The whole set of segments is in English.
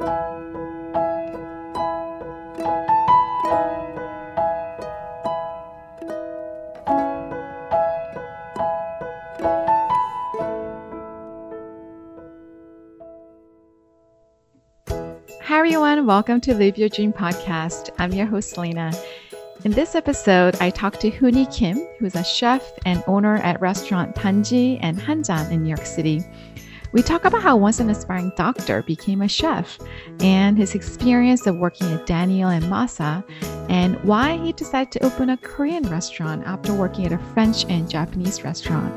Hi, everyone. Welcome to Live Your Dream podcast. I'm your host, Selena. In this episode, I talked to Hooni Kim, who's a chef and owner at restaurant Danji and Hanjan in New York City. We talk about how once an aspiring doctor became a chef and his experience of working at Daniel and Masa and why he decided to open a Korean restaurant after working at a French and Japanese restaurant.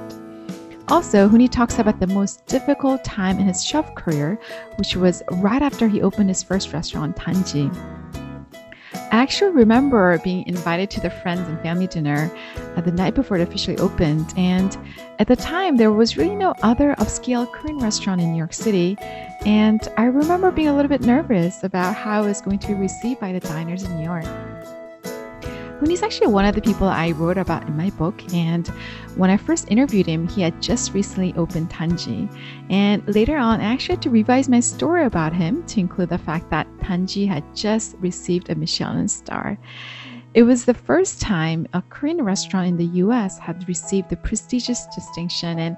Also, Hooni talks about the most difficult time in his chef career, which was right after he opened his first restaurant, Danji. I actually remember being invited to the friends and family dinner uh, the night before it officially opened. And at the time, there was really no other upscale Korean restaurant in New York City. And I remember being a little bit nervous about how it was going to be received by the diners in New York. Hooni's actually one of the people I wrote about in my book, and when I first interviewed him, he had just recently opened Danji. And later on, I actually had to revise my story about him to include the fact that Danji had just received a Michelin star. It was the first time a Korean restaurant in the US had received the prestigious distinction, and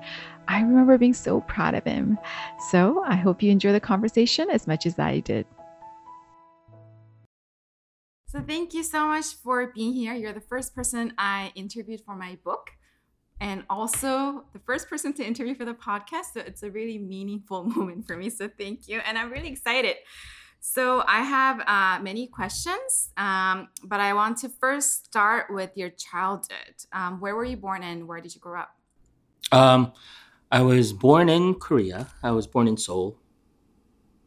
I remember being so proud of him. So I hope you enjoy the conversation as much as I did. So thank you so much for being here. You're the first person I interviewed for my book and also the first person to interview for the podcast. So it's a really meaningful moment for me. So thank you. And I'm really excited. So I have uh, many questions, um, but I want to first start with your childhood. Um, where were you born and where did you grow up? Um, I was born in Korea. I was born in Seoul.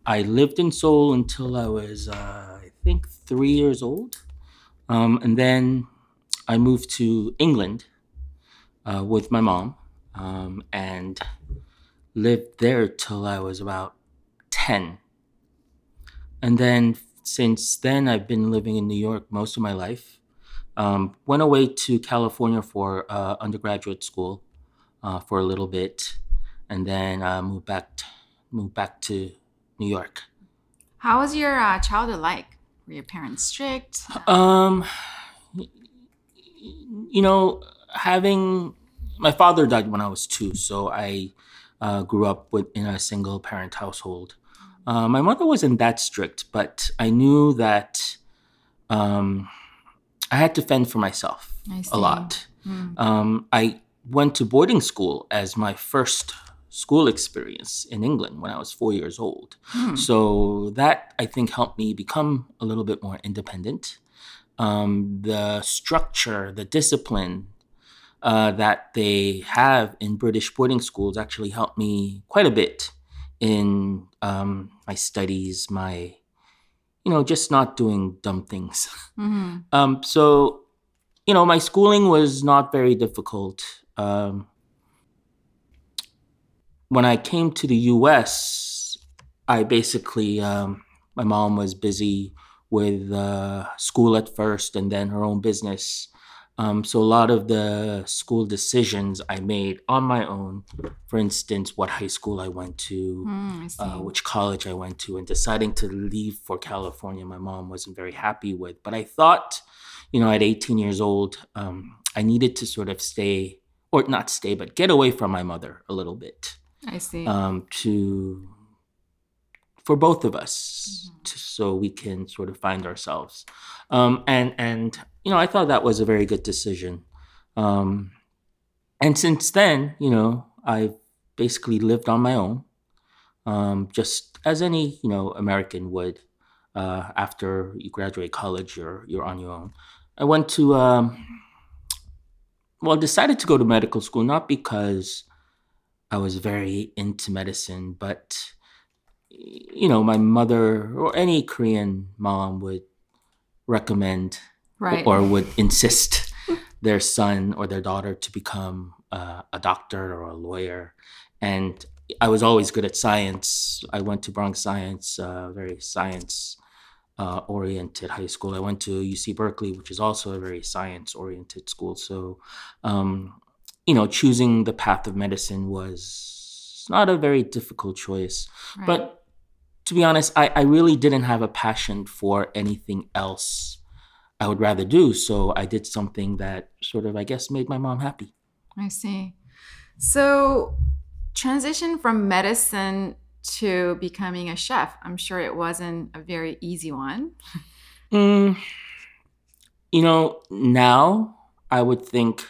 I lived in Seoul until I was uh, think, three years old. Um, and then I moved to England uh, with my mom um, and lived there till I was about 10. And then since then, I've been living in New York most of my life. Um, went away to California for uh, undergraduate school uh, for a little bit, and then uh, moved back to, moved back to New York. How was your uh, childhood like? Were your parents strict? Um, you know, having my father died when I was two, so I uh, grew up with in a single parent household. Uh, my mother wasn't that strict, but I knew that um, I had to fend for myself a lot. Mm. Um, I went to boarding school as my first school experience in England when I was four years old. Hmm. So that I think helped me become a little bit more independent. Um, the structure, the discipline uh, that they have in British boarding schools actually helped me quite a bit in um, my studies, my, you know, just not doing dumb things. Mm-hmm. Um, so, you know, my schooling was not very difficult. Um, when I came to the US, I basically, um, my mom was busy with uh, school at first and then her own business. Um, so a lot of the school decisions I made on my own, for instance, what high school I went to, mm, I uh, which college I went to, and deciding to leave for California, my mom wasn't very happy with. But I thought, you know, at 18 years old, um, I needed to sort of stay, or not stay, but get away from my mother a little bit. I see. Um, to for both of us, mm-hmm. to, so we can sort of find ourselves. Um, and and you know, I thought that was a very good decision. Um, and since then, you know, I've basically lived on my own, um, just as any you know American would. Uh, after you graduate college, you're you're on your own. I went to um, well, decided to go to medical school not because I was very into medicine, but you know, my mother or any Korean mom would recommend right. or would insist their son or their daughter to become uh, a doctor or a lawyer. And I was always good at science. I went to Bronx Science, uh, very science uh, oriented high school. I went to UC Berkeley, which is also a very science oriented school. So um, you know, choosing the path of medicine was not a very difficult choice. Right. But to be honest, I, I really didn't have a passion for anything else I would rather do. So I did something that sort of, I guess, made my mom happy. I see. So, transition from medicine to becoming a chef, I'm sure it wasn't a very easy one. Mm, you know, now I would think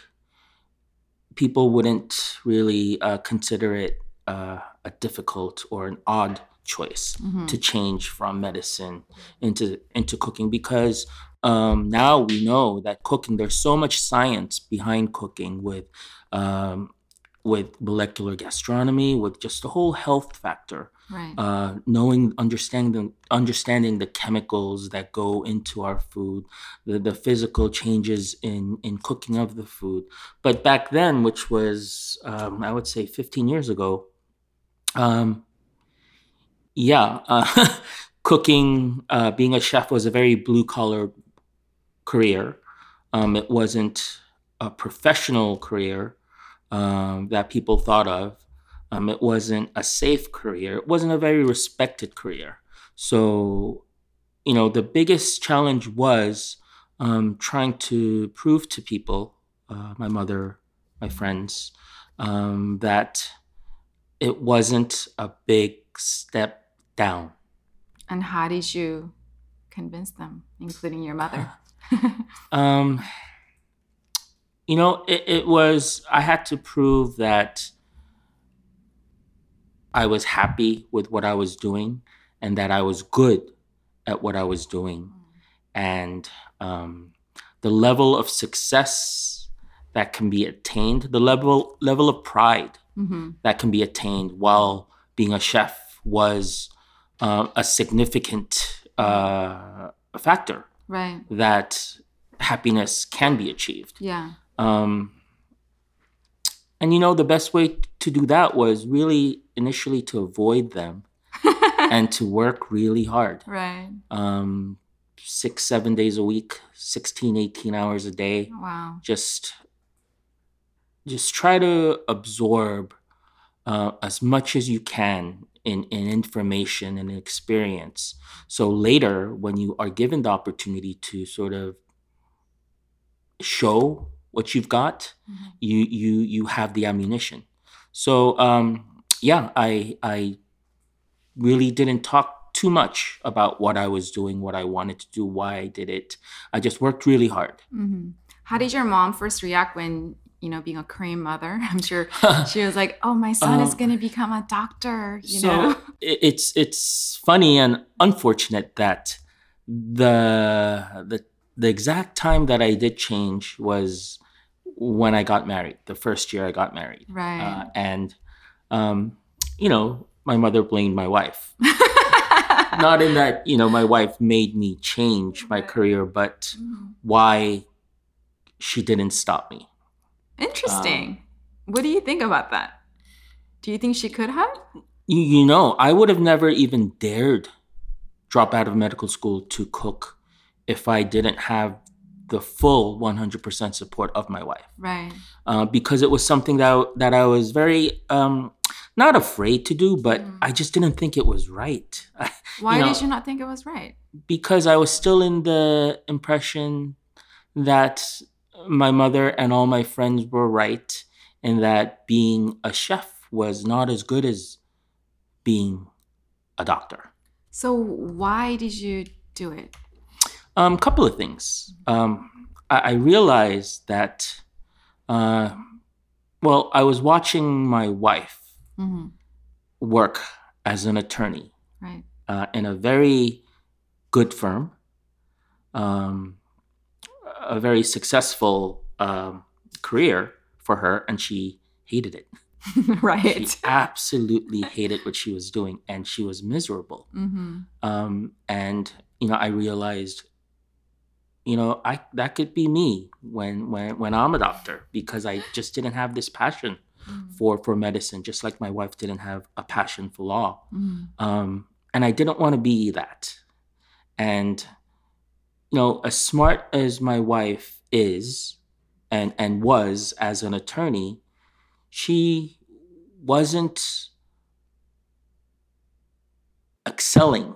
people wouldn't really uh, consider it uh, a difficult or an odd choice Mm-hmm. to change from medicine into into cooking because um, now we know that cooking there's so much science behind cooking with um, with molecular gastronomy with just the whole health factor Right. uh, knowing understanding understanding the chemicals that go into our food the, the physical changes in in cooking of the food. But back then which was um, i would say 15 years ago um, yeah uh, cooking uh, being a chef was a very blue collar career. Um, it wasn't a professional career um, that people thought of um, it wasn't a safe career. It wasn't a very respected career. So, you know, the biggest challenge was um, trying to prove to people, uh, my mother, my friends, um, that it wasn't a big step down. and how did you convince them, including your mother? Um, you know, it, it was, I had to prove that I was happy with what I was doing and that I was good at what I was doing. And um, the level of success that can be attained, the level level of pride mm-hmm. that can be attained while being a chef was uh, a significant uh, factor Right. that happiness can be achieved. Yeah. Um, and you know, the best way to do that was really initially to avoid them and to work really hard. right. Um, six, seven days a week, 16, 18 hours a day. Wow. Just, just try to absorb uh, as much as you can in, in information and experience. So later, when you are given the opportunity to sort of show what you've got, Mhm. you you you have the ammunition. So um, yeah, I I really didn't talk too much about what I was doing, what I wanted to do, why I did it. I just worked really hard. hmm How did your mom first react when, you know, being a Korean mother? I'm sure she was like, "Oh, my son is Um, going to become a doctor." You so know. it's it's funny and unfortunate that the the the exact time that I did change was when I got married. The first year I got married, Right. uh, and um, you know, my mother blamed my wife. Not in that you know my wife made me change my career, but Mhm. why she didn't stop me. Interesting. what do you think about that? Do you think she could have? You, you know, I would have never even dared drop out of medical school to cook if I didn't have the full 100% support of my wife. Right. Uh, because it was something that, that I was very, um, not afraid to do, but Mm. I just didn't think it was right. Why know- did you not think it was right? because I was still in the impression that my mother and all my friends were right, and that being a chef was not as good as being a doctor. So why did you do it? Um, couple of things. Um, I, I realized that, uh, well, I was watching my wife hmm work as an attorney Right. uh, in a very good firm, um, a very successful um, career for her, and she hated it. She right. absolutely hated what she was doing, and she was miserable. hmm Um, and you know, I realized, you know, I that could be me when when when I'm a doctor because I just didn't have this passion for for medicine, just like my wife didn't have a passion for law. hmm um, and I didn't want to be that. And you know, as smart as my wife is, and and was as an attorney, she wasn't excelling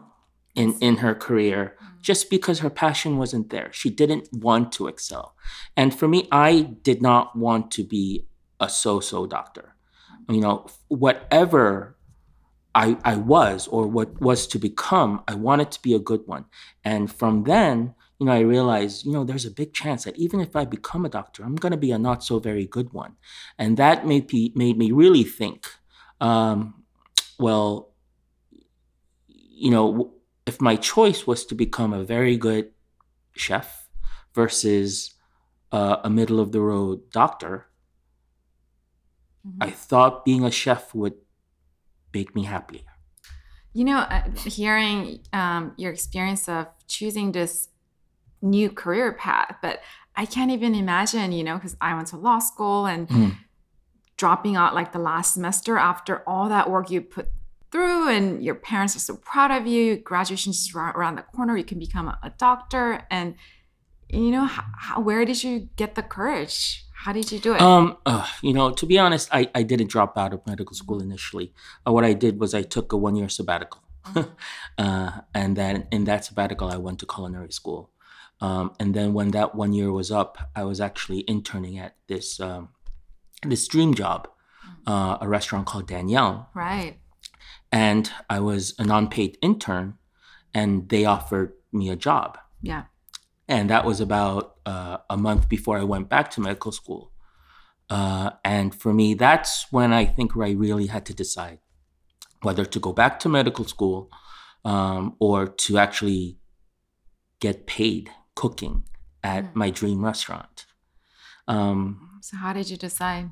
in in her career just because her passion wasn't there. She didn't want to excel. And for me, I did not want to be a so-so doctor. You know, whatever I, I was or what was to become, I wanted to be a good one. And from then, you know, I realized, you know, there's a big chance that even if I become a doctor, I'm going to be a not so very good one. And that made me, made me really think, um, well, you know, if my choice was to become a very good chef versus uh, a middle of the road doctor, mm-hmm. I thought being a chef would make me happier. You know, uh, hearing um, your experience of choosing this new career path, but I can't even imagine, you know, because I went to law school and mm. dropping out like the last semester after all that work you put through and your parents are so proud of you graduation is around the corner you can become a, doctor. And you know how, where did you get the courage? How did you do it? Um uh, you know to be honest i, I didn't drop out of medical school mm-hmm. initially. Uh, what i did was i took a one year sabbatical. Mm-hmm. uh, and then in that sabbatical i went to culinary school. Um, and then when that one year was up i was actually interning at this um, this dream job mm. uh, a restaurant called daniel right and I was a non-paid intern, and they offered me a job. Yeah. And that was about uh, a month before I went back to medical school. Uh, and for me, that's when I think where I really had to decide whether to go back to medical school um, or to actually get paid cooking at mm. my dream restaurant. Um, so, how did you decide?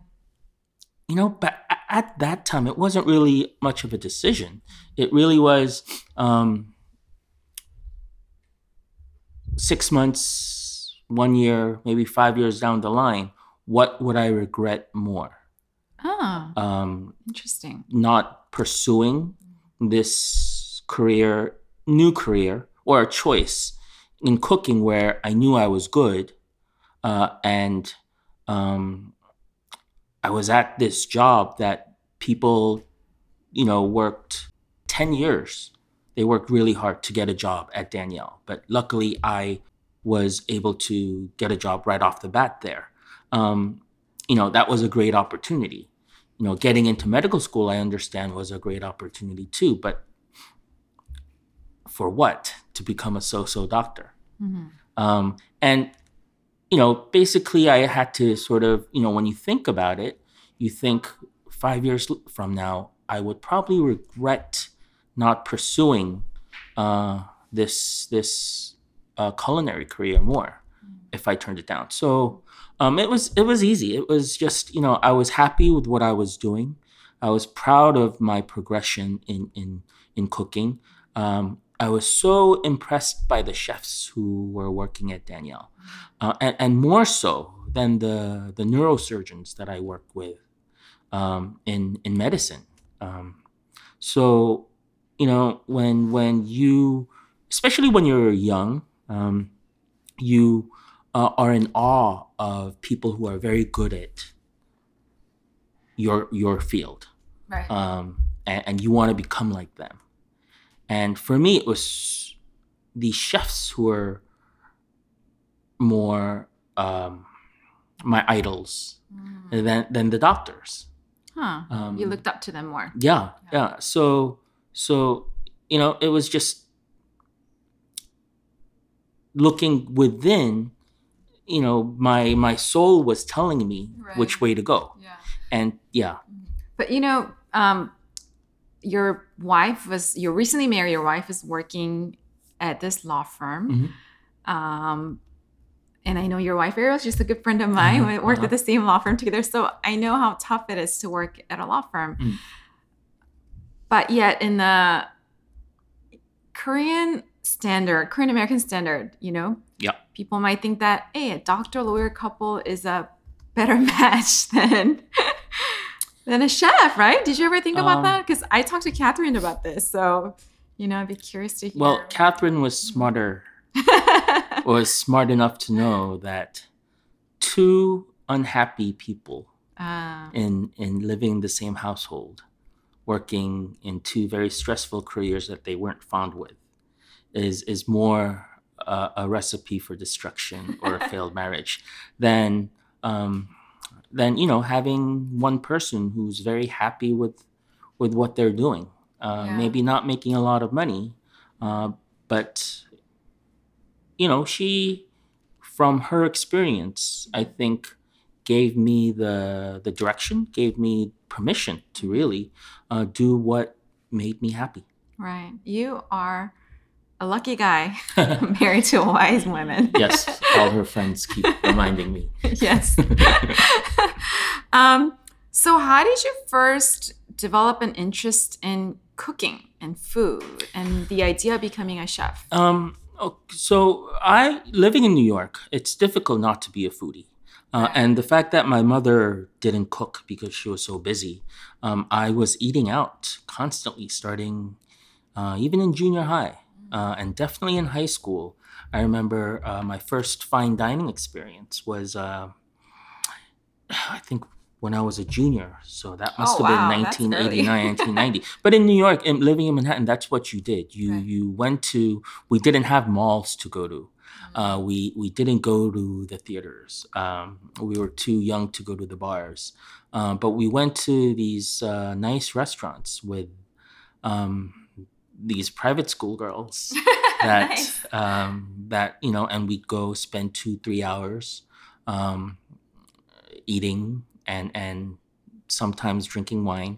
You know, but at that time, it wasn't really much of a decision. It really was um, six months, one year, maybe five years down the line. What would I regret more? Oh, um, interesting. Not pursuing this career, new career, or a choice in cooking where I knew I was good, uh, and um, I was at this job that people, you know, worked 10 years. They worked really hard to get a job at Daniel. But luckily, I was able to get a job right off the bat there. Um, you know, that was a great opportunity. You know, getting into medical school, I understand, was a great opportunity too. But for what? To become a so so doctor. Mm-hmm. Um, and you know, basically, I had to sort of, you know, when you think about it, you think five years from now, I would probably regret not pursuing uh, this this uh, culinary career more if I turned it down. So um, it was it was easy. It was just you know I was happy with what I was doing. I was proud of my progression in in in cooking. Um, I was so impressed by the chefs who were working at Daniel, uh, and, and more so than the the neurosurgeons that I work with um, in in medicine. Um, so, you know, when when you, especially when you're young, um, you uh, are in awe of people who are very good at your your field, right? Um, and, and you want to become like them. And for me, it was the chefs who were more um, my idols mm. than than the doctors. Huh. Um, you looked up to them more. Yeah, yeah, yeah. So so you know, it was just looking within. You know, my my soul was telling me right. which way to go. Yeah. And yeah. But you know, um, your wife was you recently married your wife is working at this law firm mm-hmm. um, and i know your wife ariel is just a good friend of mine uh-huh. we worked uh-huh. at the same law firm together so i know how tough it is to work at a law firm mm. but yet in the korean standard korean american standard you know yeah people might think that hey a doctor lawyer couple is a better match than than a chef, right? Did you ever think about um, that? Because I talked to Catherine about this, so you know, I'd be curious to hear. Well, Catherine was smarter, was smart enough to know that two unhappy people uh, in in living in the same household working in two very stressful careers that they weren't fond with is is more uh, a recipe for destruction or a failed marriage than um, than you know having one person who's very happy with with what they're doing. Uh, Yeah. Maybe not making a lot of money, uh, but you know she, from her experience, I think gave me the the direction, gave me permission to really uh, do what made me happy. Right. You are a lucky guy married to a wise woman. yes, all her friends keep reminding me. yes. um, so, how did you first develop an interest in cooking and food and the idea of becoming a chef? Um, so I living in New York, it's difficult not to be a foodie. Uh, Right. and the fact that my mother didn't cook because she was so busy, um, I was eating out constantly, starting uh, even in junior high uh, and definitely in high school. I remember uh, my first fine dining experience was, uh, I think, when I was a junior. So that must Oh, have wow, been that's 1989, 1990. But in New York, in, living in Manhattan, that's what you did. You Right. you went to. We didn't have malls to go to. Uh, we we didn't go to the theaters. Um, we were too young to go to the bars. Um, but we went to these uh, nice restaurants with um, these private school girls that Nice. um, that you know, and we'd go spend two three hours um, eating and and sometimes drinking wine.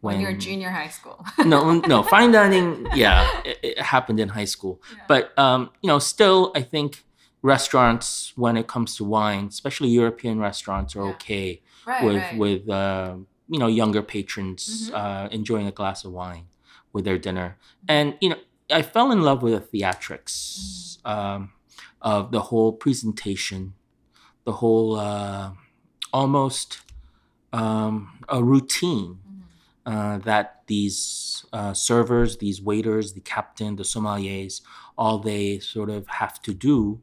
when you're junior high school. no, no, fine dining. Yeah, it, it happened in high school, Yeah. but um, you know, still, I think restaurants, when it comes to wine, especially European restaurants, are Yeah. okay right, with right. with uh, you know younger patrons Mhm. uh, enjoying a glass of wine with their dinner, and you know, I fell in love with the theatrics um, of the whole presentation, the whole uh, almost um, a routine Mhm. uh, that these uh, servers, these waiters, the captain, the sommeliers, all they sort of have to do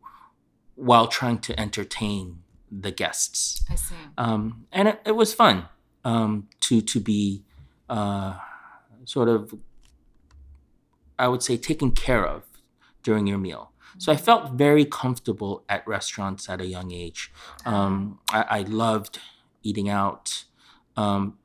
while trying to entertain the guests. I see. Um, and it, it was fun um, to to be uh, sort of, I would say, taken care of during your meal. So I felt very comfortable at restaurants at a young age. Um, I, I loved eating out. Um,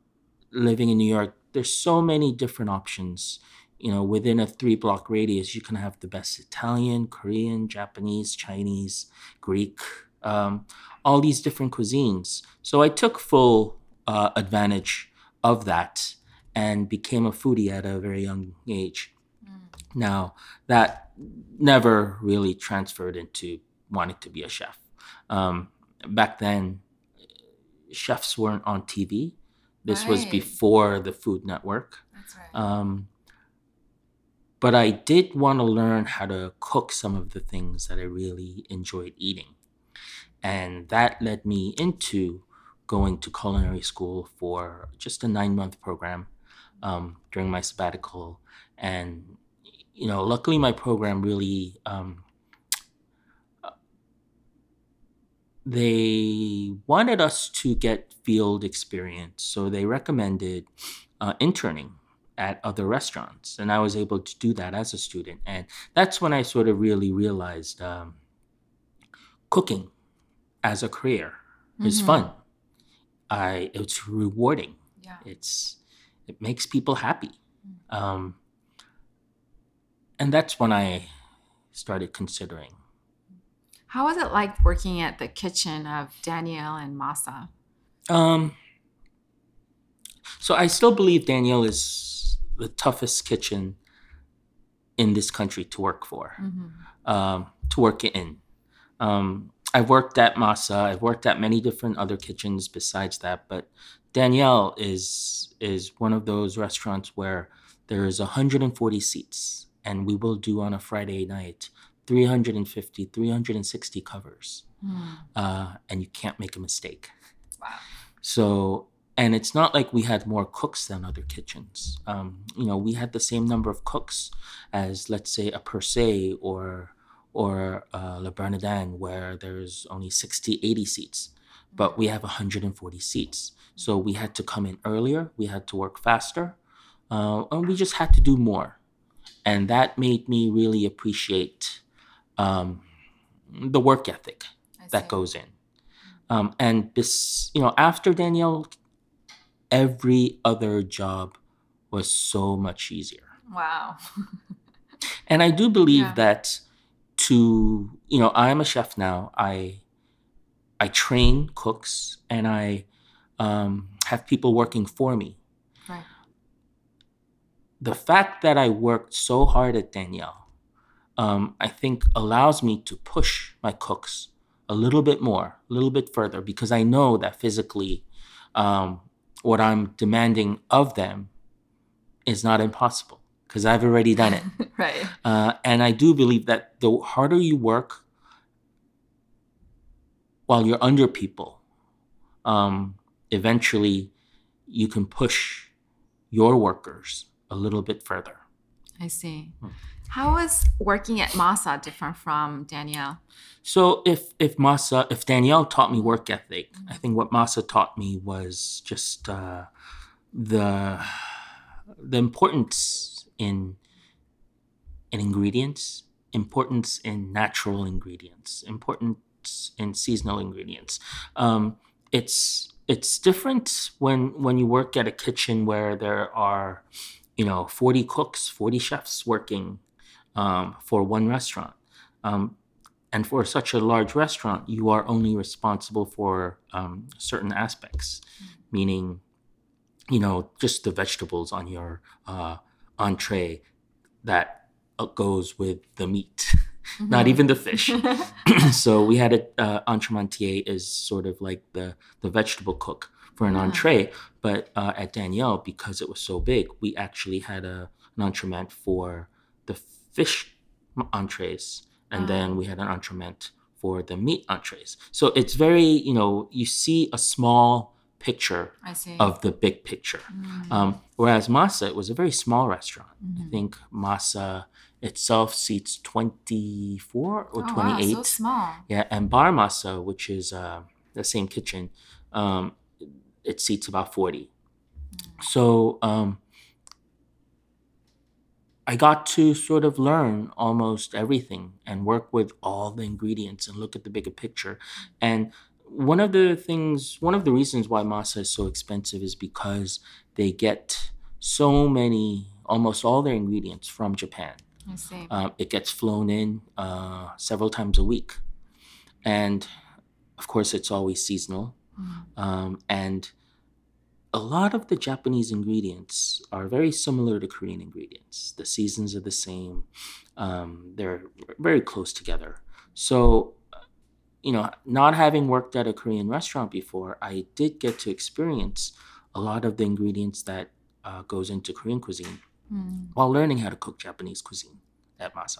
living in New York, there's so many different options. You know, within a three block radius, you can have the best Italian, Korean, Japanese, Chinese, Greek, um, all these different cuisines. So I took full uh, advantage of that and became a foodie at a very young age. Now, that never really transferred into wanting to be a chef. Um, back then, chefs weren't on TV. This was before the Food Network. That's right. Um, but I did want to learn how to cook some of the things that I really enjoyed eating. And that led me into going to culinary school for just a nine month program um, during my sabbatical. And, you know, luckily my program really, um, they wanted us to get field experience. So they recommended uh, interning at other restaurants. And I was able to do that as a student. And that's when I sort of really realized um, cooking as a career is Mhm. fun. I it's rewarding. Yeah. It's it makes people happy. Um, and that's when I started considering. How was it like working at the kitchen of Daniel and Masa? Um, so I still believe Daniel is the toughest kitchen in this country to work for, Mm-hmm. um, to work in. Um, I've worked at Masa. I've worked at many different other kitchens besides that, but Daniel is is one of those restaurants where there is 140 seats, and we will do on a Friday night 350, 360 covers, uh, and you can't make a mistake. Wow. So, and it's not like we had more cooks than other kitchens. Um, you know, we had the same number of cooks as, let's say, a Per Se or or uh, Le Bernardin, where there's only 60, 80 seats, but we have 140 seats. So we had to come in earlier. We had to work faster. uh, and we just had to do more, and that made me really appreciate um, the work ethic that goes in. Um, and this, you know, after Daniel, every other job was so much easier. Wow. and I do believe Yeah. that to, you know, I'm a chef now. I I train cooks and I um, have people working for me. The fact that I worked so hard at Daniel, um, I think allows me to push my cooks a little bit more, a little bit further, because I know that physically, um, what I'm demanding of them is not impossible because I've already done it. right. Uh, and I do believe that the harder you work while you're under people, um, eventually you can push your workers a little bit further. I see. Hmm. How is working at Masa different from Daniel? So if if Masa, if Daniel taught me work ethic, I think what Masa taught me was just uh, the the importance in in ingredients, importance in natural ingredients, importance in seasonal ingredients. Um, it's it's different when when you work at a kitchen where there are, you know, forty cooks, forty chefs working um, for one restaurant. Um, and for such a large restaurant, you are only responsible for um, certain aspects, meaning, you know, just the vegetables on your uh, entree that uh, goes with the meat, not even the fish. so we had a uh, entremetier is sort of like the the vegetable cook for an Ah. entree, but uh, at Daniel because it was so big, we actually had a an entremet for the fish entrees, and Ah. then we had an entremet for the meat entrees. So it's very you know you see a small picture of the big picture. Mm. Um, whereas Masa, it was a very small restaurant. I Mhm. think Masa itself seats 24 or oh, 28. Wow, so small. Yeah, and Bar Masa, which is uh, the same kitchen, um, it seats about 40. So um, I got to sort of learn almost everything and work with all the ingredients and look at the bigger picture. And one of the things, one of the reasons why masa is so expensive is because they get so many, almost all their ingredients from Japan. I see. Um, it gets flown in uh, several times a week. And of course, it's always seasonal. Mm. Um, and a lot of the Japanese ingredients are very similar to Korean ingredients. The seasons are the same, um, they're very close together. So, you know, not having worked at a Korean restaurant before, I did get to experience a lot of the ingredients that uh, goes into Korean cuisine Mm. while learning how to cook Japanese cuisine at Masa.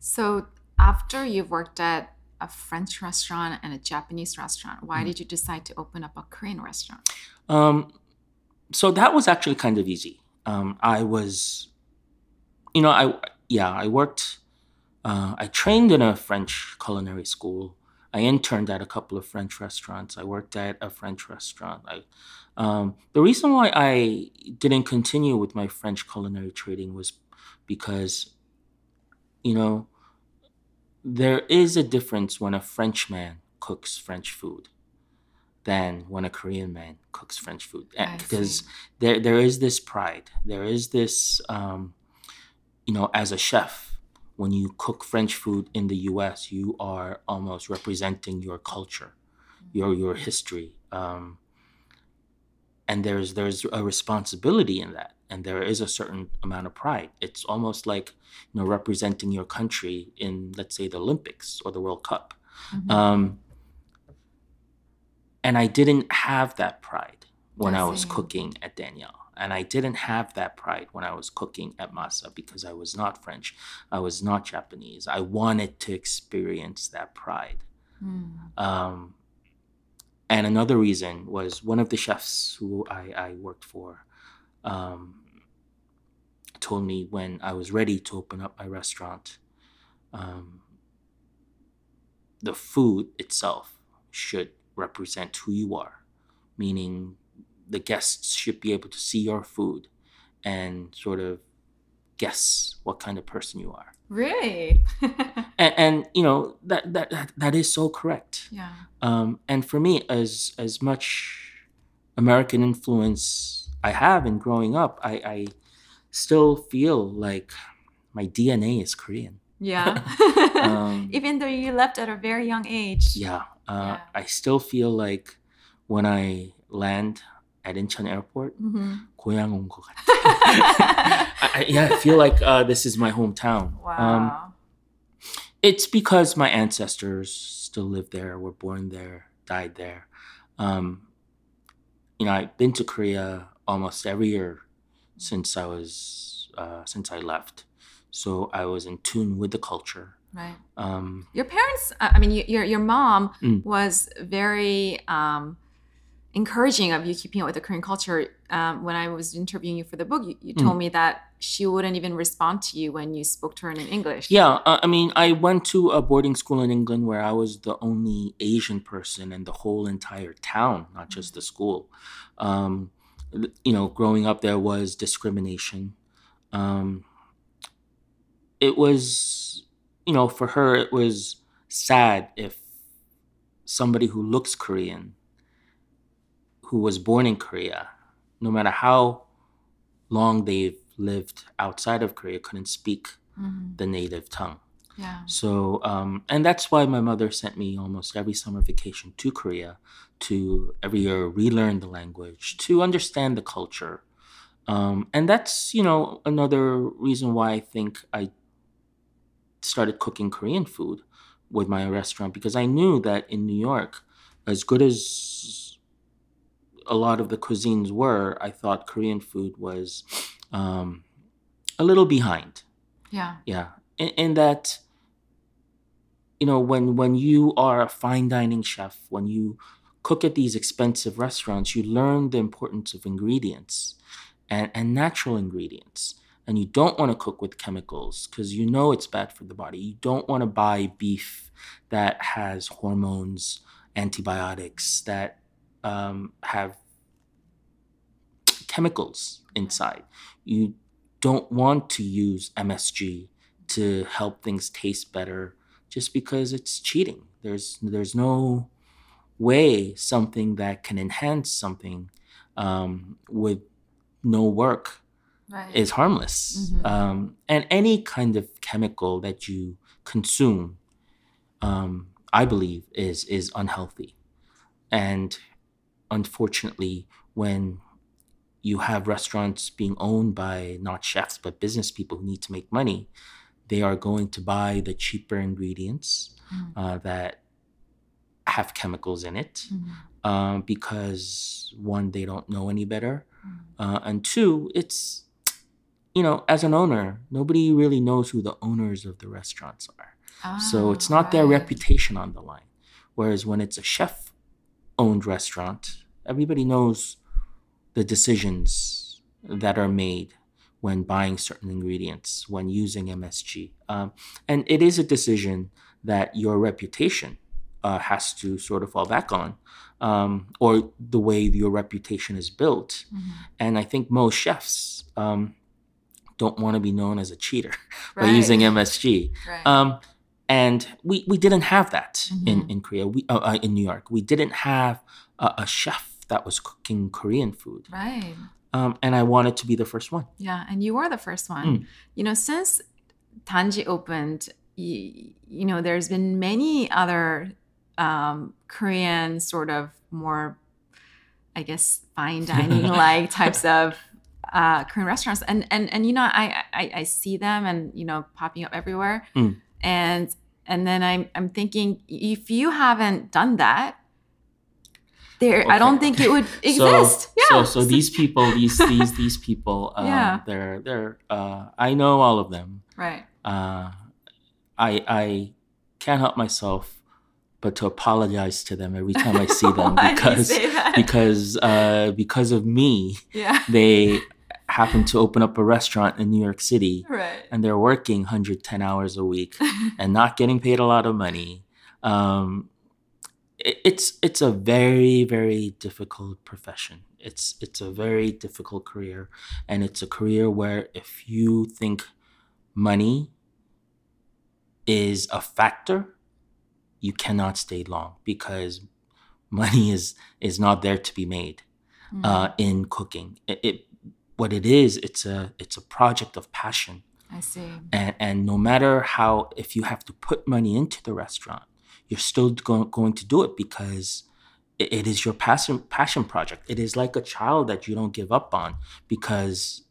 So after you've worked at a French restaurant and a Japanese restaurant, why Mhm. did you decide to open up a Korean restaurant? Um, so that was actually kind of easy. Um, I was, you know, I yeah, I worked. Uh, I trained in a French culinary school. I interned at a couple of French restaurants. I worked at a French restaurant. I, um, the reason why I didn't continue with my French culinary training was because, you know, there is a difference when a French man cooks French food than when a Korean man cooks French food. I Because there there is this pride. There is this um, you know, as a chef, when you cook French food in the US, you are almost representing your culture, your your history. Um, and there's there's a responsibility in that. And there is a certain amount of pride. It's almost like, you know, representing your country in, let's say, the Olympics or the World Cup. Mhm. Um, and I didn't have that pride when I I was cooking at Daniel. And I didn't have that pride when I was cooking at Masa because I was not French. I was not Japanese. I wanted to experience that pride. Mm. Um, and another reason was one of the chefs who I, I worked for um, told me when I was ready to open up my restaurant, um, the food itself should represent who you are, meaning the guests should be able to see your food and sort of guess what kind of person you are. Really? And, and you know that, that that that is so correct. yeah. Um, and for me, as as much American influence I have in growing up, I, I still feel like my DNA is Korean. Yeah. Um, Even though you left at a very young age. Yeah, uh, Yeah. I still feel like when I land at Incheon Airport, Mhm. 고향 온 것 같아. I, I- yeah, I feel like uh, this is my hometown. Um, Wow. it's because my ancestors still live there, were born there, died there. Um, you know, I've been to Korea almost every year since I was uh, since I left, so I was in tune with the culture. right. Um, Your parents, uh, I mean, your your mom Mm. was very um, encouraging of you keeping up with the Korean culture. Um, when I was interviewing you for the book, you, you Mm. told me that she wouldn't even respond to you when you spoke to her in English. yeah, uh, I mean, I went to a boarding school in England where I was the only Asian person in the whole entire town, not just the school. Um, you know, growing up there was discrimination. Um, it was, you know, for her, it was sad if somebody who looks Korean, who was born in Korea, no matter how long they've lived outside of Korea, couldn't speak Mhm. the native tongue. Yeah. So, um, and that's why my mother sent me almost every summer vacation to Korea to every year relearn the language, to understand the culture. Um, and that's, you know, another reason why I think I started cooking Korean food with my restaurant because I knew that in New York, as good as a lot of the cuisines were, I thought Korean food was um, a little behind Yeah. yeah in, in that you know when when you are a fine dining chef when you cook at these expensive restaurants you learn the importance of ingredients and and natural ingredients. And you don't want to cook with chemicals because you know it's bad for the body. You don't want to buy beef that has hormones antibiotics that um, have chemicals inside. You don't want to use MSG to help things taste better just because it's cheating. There's there's no way something that can enhance something um, with no work Right. is harmless. Mhm. Um, and any kind of chemical that you consume, um, I believe, is is unhealthy. And unfortunately, when you have restaurants being owned by not chefs but business people who need to make money, they are going to buy the cheaper ingredients Mm. uh, that have chemicals in it Mhm. um, because one, they don't know any better, Mm. uh, and two, it's you know, as an owner, nobody really knows who the owners of the restaurants are. So Ah, it's not their reputation on the line. Whereas when it's a chef owned restaurant, everybody knows the decisions that are made when buying certain ingredients, when using MSG. Um, and it is a decision that your reputation uh, has to sort of fall back on, um, or the way your reputation is built. Mhm. And I think most chefs um, don't want to be known as a cheater by using MSG. Right. Um, and we, we didn't have that in, Mhm. in Korea, we, uh, uh, in New York. We didn't have a, a chef that was cooking Korean food. right. Um, and I wanted to be the first one. Yeah, and you were the first one. Mm. You know, since Danji opened, you, you know, there's been many other um, Korean sort of more, I guess, fine dining like types of uh, Korean restaurants, and and and you know, I, I I see them and you know popping up everywhere, Mm. and and then I'm I'm thinking if you haven't done that. There, I don't think it would So- exist. yeah. So, so these people, these these these people, um, Yeah. they're they're. Uh, I know all of them. right. Uh, I I can't help myself but to apologize to them every time I see them Why do you because because uh, because of me, yeah. they happen to open up a restaurant in New York City Right. and they're working 110 hours a week and not getting paid a lot of money. Um, it's it's a very very difficult profession. It's it's a very difficult career, and it's a career where if you think money is a factor, you cannot stay long because money is is not there to be made Mm. uh, in cooking. It, it what it is, it's a it's a project of passion, I see. and and no matter how if you have to put money into the restaurant, you're still go- going to do it because it, it is your passion passion project. It is like a child that you don't give up on because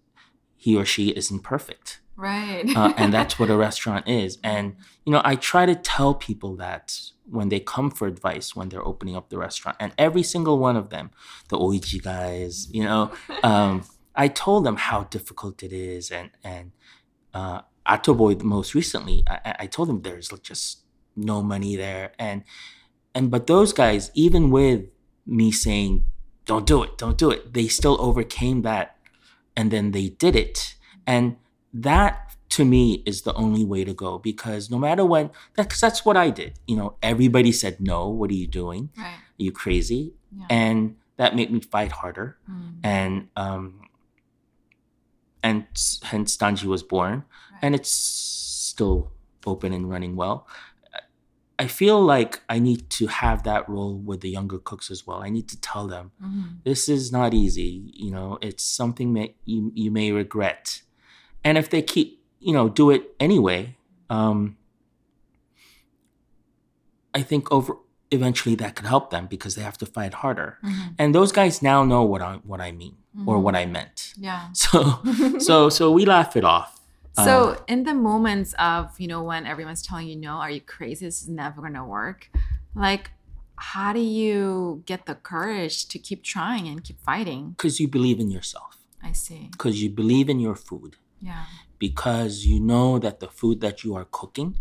he or she isn't perfect Right. uh, and that's what a restaurant is. And you know, I try to tell people that when they come for advice when they're opening up the restaurant, and every single one of them, the Oiji guys, you know, um, I told them how difficult it is, and and uh, Atoboy most recently, I, I- told them there's like just no money there, and and but those guys, even with me saying, "Don't do it, don't do it," they still overcame that, and then they did it, and that to me is the only way to go because no matter when that's that's what I did. You know, everybody said no. What are you doing? right. Are you crazy? Yeah. And that made me fight harder. Mm. And um, and hence Danji was born, Right. and it's still open and running well. I feel like I need to have that role with the younger cooks as well. I need to tell them Mhm. this is not easy. You know, it's something that you you may regret, and if they keep you know do it anyway, um, I think over eventually that could help them because they have to fight harder. Mhm. And those guys now know what I what I mean or Mhm. what I meant. Yeah. So so so we laugh it off. So Uh, in the moments of, you know, when everyone's telling you, no, are you crazy? This is never gonna work. Like, how do you get the courage to keep trying and keep fighting? because you believe in yourself, I see. because you believe in your food, Yeah. because you know that the food that you are cooking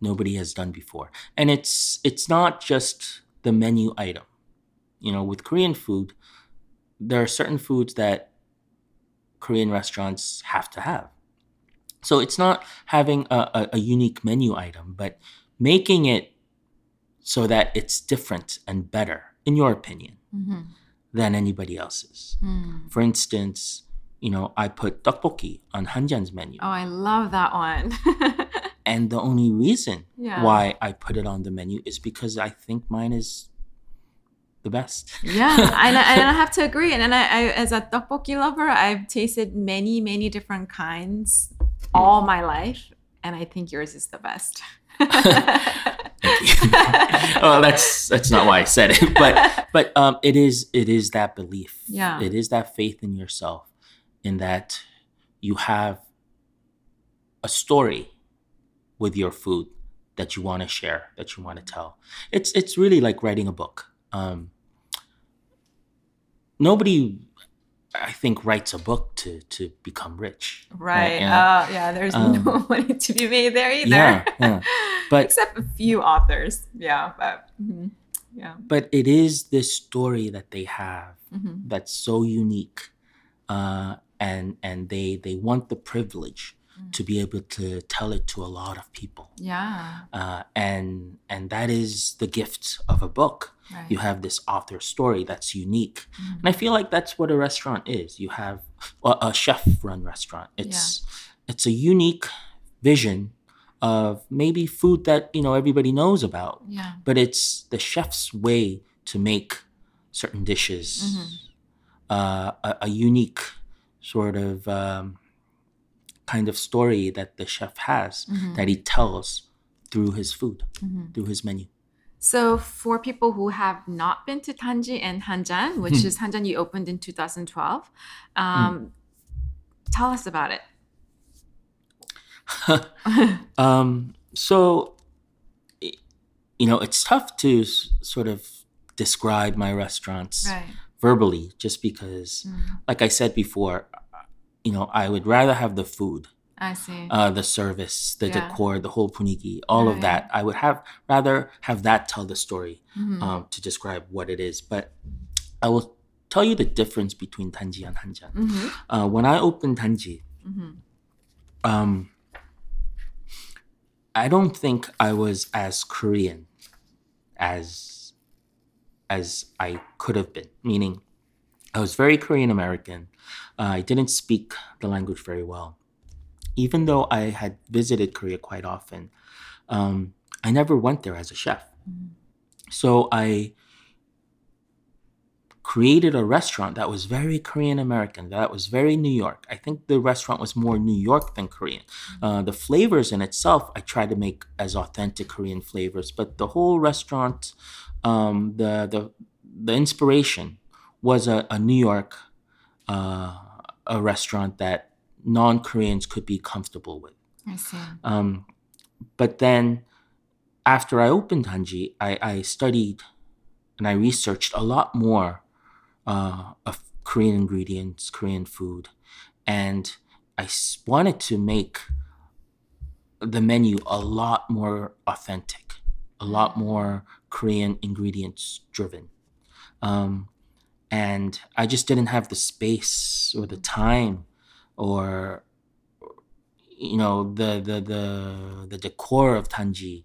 nobody has done before and it's it's not just the menu item you know with korean food there are certain foods that korean restaurants have to have so it's not having a, a, a unique menu item but making it so that it's different and better in your opinion Mm-hmm. than anybody else's Mm. for instance you know i put tteokbokki on hanjan's menu Oh, I love that one. and the only reason yeah. why I put it on the menu is because I think mine is the best. Yeah, and I, and I have to agree. And then I, I, as a tteokbokki lover, I've tasted many, many different kinds all my life, and I think yours is the best. well, that's that's not why I said it, but but um, it is it is that belief. Yeah. it is that faith in yourself, in that you have a story with your food that you want to share, that you want to tell. It's it's really like writing a book. Um, nobody, I think, writes a book to to become rich. right. Yeah. Uh, yeah. There's Um, no money to be made there either. Yeah, yeah. But Except a few authors. Yeah, but mhm. yeah. but it is this story that they have Mhm. that's so unique uh, and and they they want the privilege. To be able to tell it to a lot of people Yeah. uh, and and that is the gift of a book Right. you have this author story that's unique Mhm. and i feel like that's what a restaurant is you have well, a chef run restaurant it's it's a unique vision of maybe food that you know everybody knows about Yeah. but it's the chef's way to make certain dishes Mhm. uh, a, a unique sort of um, kind of story that the chef has Mhm. that he tells through his food Mhm. through his menu So for people who have not been to Danji and Hanjan, which Hmm. is Hanjan you opened in 2012, um, tell us about it. um, so you know it's tough to s- sort of describe my restaurants right. verbally just because Mm, like i said before you know i would rather have the food I see. uh, the service, the Yeah. decor, the whole punigi, all Right. of that. I would have rather have that tell the story Mhm. um, to describe what it is. But I will tell you the difference between Danji and Hanjan. Mhm. Uh, when I opened Danji, Mhm. um, I don't think I was as Korean as as I could have been. Meaning, I was very Korean American. Uh, I didn't speak the language very well. Even though I had visited Korea quite often, um, I never went there as a chef. So I created a restaurant that was very Korean American, that was very New York. I think the restaurant was more New York than Korean. Uh, the flavors in itself, I tried to make as authentic Korean flavors, but the whole restaurant, um, the the the inspiration was a, a New York uh, a restaurant that non Koreans could be comfortable with. I see. Um, but then after I opened Danji, I, I studied and I researched a lot more uh, of Korean ingredients, Korean food, and I wanted to make the menu a lot more authentic, a lot more Korean ingredients driven. Um, and I just didn't have the space or the time or you know the the the the decor of Danji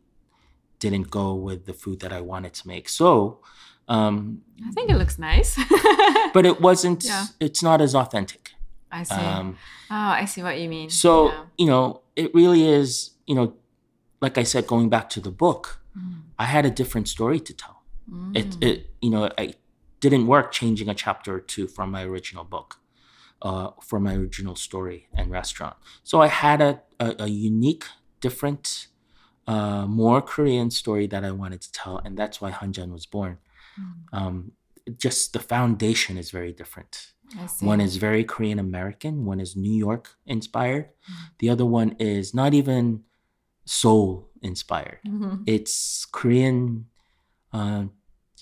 didn't go with the food that I wanted to make. So, um, I think it looks nice. but it wasn't. Yeah. It's not as authentic. I see. Um, oh, I see what you mean. so Yeah. you know, it really is. You know, like I said, going back to the book, Mm. I had a different story to tell. It Mm. it you know I didn't work changing a chapter or two from my original book, uh, from my original story and restaurant. So I had a a, a unique, different, uh, more Korean story that I wanted to tell, and that's why Hanjan was born. Mm. Um, just the foundation is very different. One is very Korean American, one is New York inspired. Mm. The other one is not even Seoul inspired. Mhm. It's Korean uh,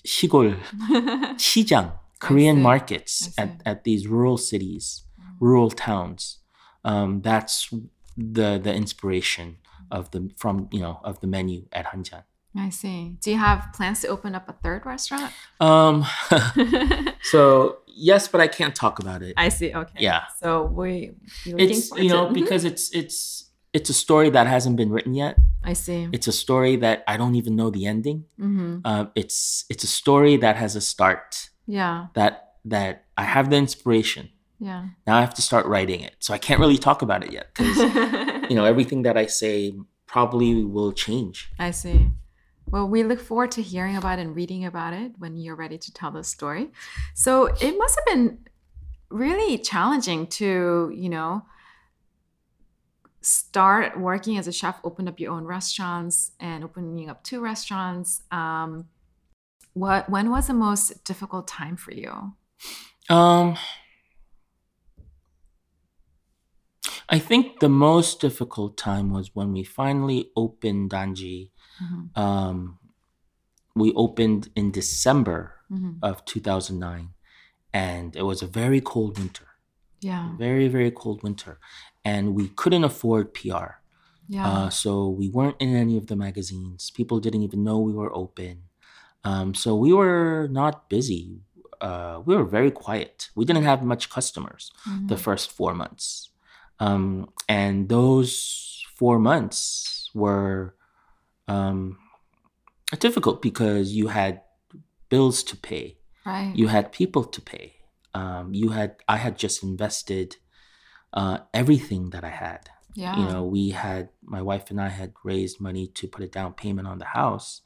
시골 시장, Korean see. markets I at, see. at these rural cities, Mm. rural towns. Um, that's the the inspiration of the from you know of the menu at Hanjan. I see. Do you have plans to open up a third restaurant? Um, so yes, but I can't talk about it. I see. Okay. Yeah. So we be looking it's forward you to know it. because it's it's it's a story that hasn't been written yet. I see. It's a story that I don't even know the ending. hmm Uh, it's it's a story that has a start. Yeah. That that I have the inspiration. Yeah. Now I have to start writing it. So I can't really talk about it yet because you know everything that I say probably will change. I see. Well, we look forward to hearing about it and reading about it when you're ready to tell the story. So it must have been really challenging to, you know, start working as a chef, open up your own restaurants, and opening up two restaurants. Um, what when was the most difficult time for you? Um, I think the most difficult time was when we finally opened Danji. Mhm, Um, we opened in December mhm. of 2009, and it was a very cold winter. Yeah, very very cold winter and we couldn't afford pr yeah, uh, so we weren't in any of the magazines. People didn't even know we were open. Um, so we were not busy. Uh, we were very quiet. We didn't have much customers mhm. the first four months. Um, and those four months were um, difficult because you had bills to pay. Right. you had people to pay. Um, you had i had just invested uh, everything that i had. Yeah, you know we had my wife and i had raised money to put a down payment on the house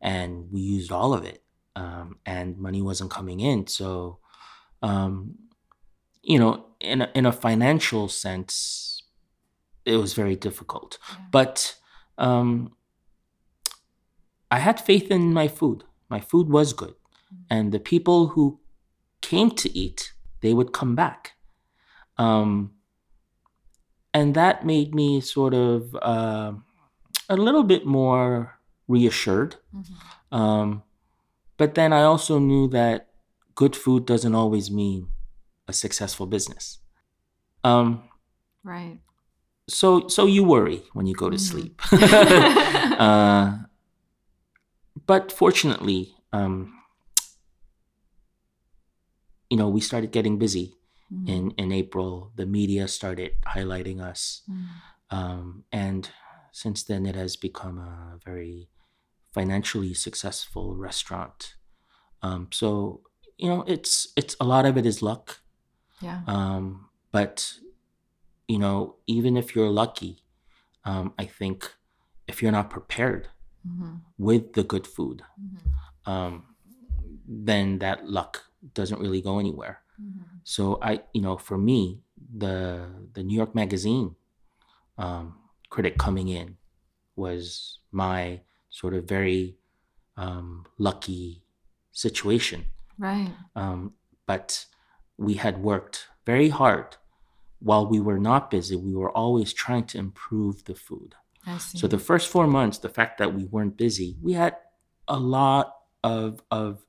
and we used all of it um, and money wasn't coming in. So um, you know in a, in a financial sense it was very difficult. Yeah. but um, i had faith in my food. My food was good. And the people who came to eat they would come back. Um, and that made me sort of uh, a little bit more reassured Mhm. um, but then i also knew that good food doesn't always mean a successful business um, right. so so you worry when you go to Mhm. sleep uh, but fortunately um, you know we started getting busy Mhm. in in april the media started highlighting us Mhm. um, and since then it has become a very financially successful restaurant um, so you know, it's it's a lot of it is luck. Yeah. Um, but you know, even if you're lucky, um, I think if you're not prepared Mhm. with the good food, Mhm. um, then that luck doesn't really go anywhere. Mhm. So I, you know, for me, the the New York Magazine um, critic coming in was my sort of very um, lucky situation. Right. Um, but we had worked very hard. While we were not busy, we were always trying to improve the food. I see. So the first four months, the fact that we weren't busy, we had a lot of of,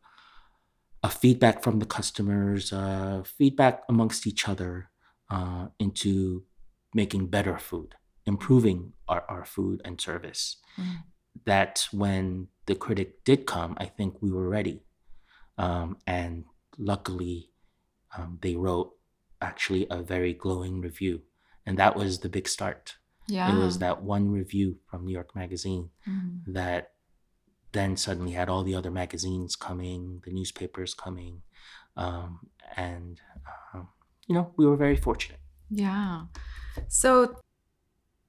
of feedback from the customers, uh, feedback amongst each other uh, into making better food, improving our, our food and service. Mm. That when the critic did come, I think we were ready, um, and luckily, um, they wrote actually a very glowing review, and that was the big start. yeah. It was that one review from New York Magazine Mhm. that then suddenly had all the other magazines coming, the newspapers coming, um, and um, you know we were very fortunate. Yeah. So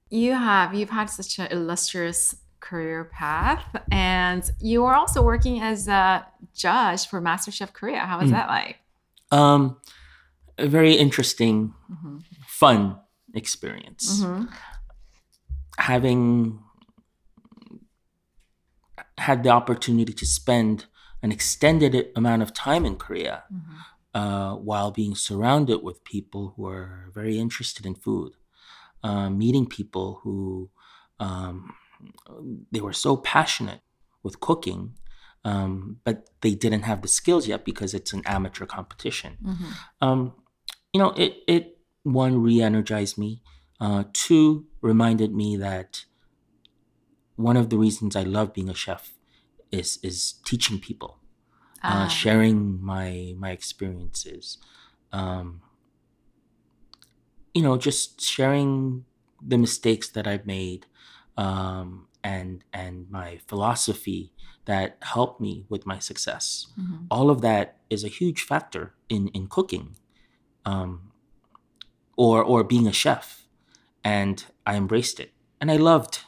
you have you've had such an illustrious career path and you are also working as a judge for MasterChef Korea. How was Mm. that like? Um, a very interesting, Mhm. fun experience. Mhm. Having had the opportunity to spend an extended amount of time in Korea Mhm. uh, while being surrounded with people who are very interested in food, uh, meeting people who um, they were so passionate with cooking, um, but they didn't have the skills yet because it's an amateur competition. Mhm. Um, you know, it it one re-energized me. Uh, two reminded me that one of the reasons I love being a chef is is teaching people uh, Ah, sharing my my experiences. Um, you know just sharing the mistakes that i've made um, and and my philosophy that helped me with my success. Mhm. all of that is a huge factor in in cooking um, or or being a chef. And i embraced it. And i loved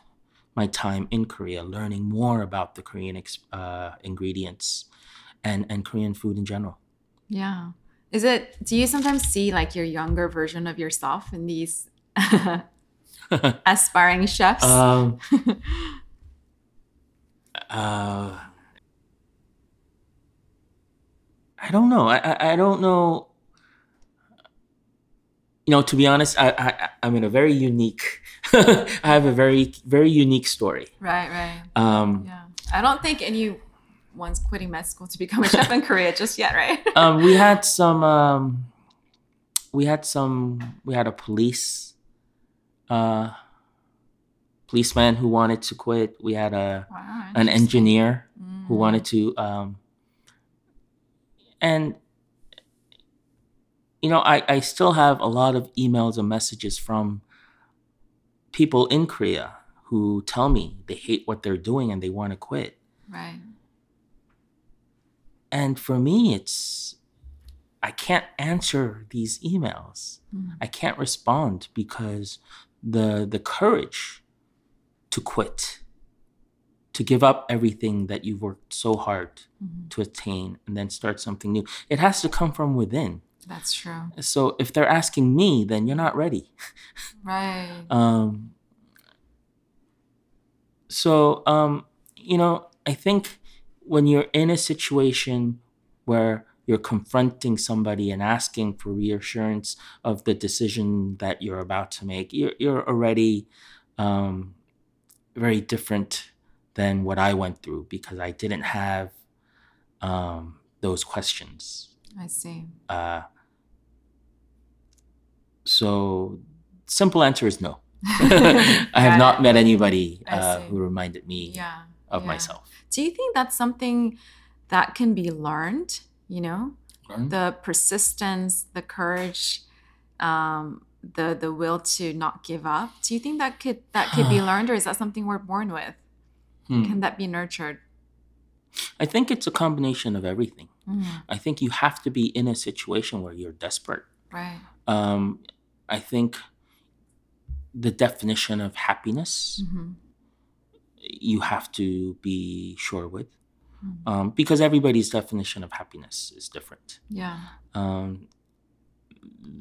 my time in korea learning more about the korean ex- uh, ingredients and and korean food in general Yeah. Is it do you sometimes see like your younger version of yourself in these aspiring chefs? um, uh, I don't know. I, I I don't know. You know, to be honest, I, I I'm in a very unique. I have a very very unique story. right, right. Um, Yeah. I don't think anyone's quitting med school to become a chef in Korea just yet, right? um, we had some. Um, we had some. We had a police. Uh, policeman who wanted to quit. We had a wow. an engineer who Mm. wanted to um and you know I, I still have a lot of emails and messages from people in korea who tell me they hate what they're doing and they want to quit Right. and for me it's i can't answer these emails Mm. i can't respond because the the courage to quit to give up everything that you've worked so hard Mhm. to attain and then start something new. It has to come from within. That's true. So if they're asking me, then you're not ready. Right. Um, so, um, you know, I think when you're in a situation where you're confronting somebody and asking for reassurance of the decision that you're about to make, you're, you're already um, very different than what I went through because I didn't have um, those questions. I see. Uh, so, simple answer is no. I have not met anybody uh, who reminded me Yeah. of yeah. myself. Do you think that's something that can be learned? You know, Learn? the persistence, the courage, um, the the will to not give up. Do you think that could that could be learned, or is that something we're born with? Hmm. Can that be nurtured? I think it's a combination of everything. Mhm. I think you have to be in a situation where you're desperate. Right. Um, I think the definition of happiness Mhm. you have to be sure with, Mhm. um, because everybody's definition of happiness is different. Yeah. Um,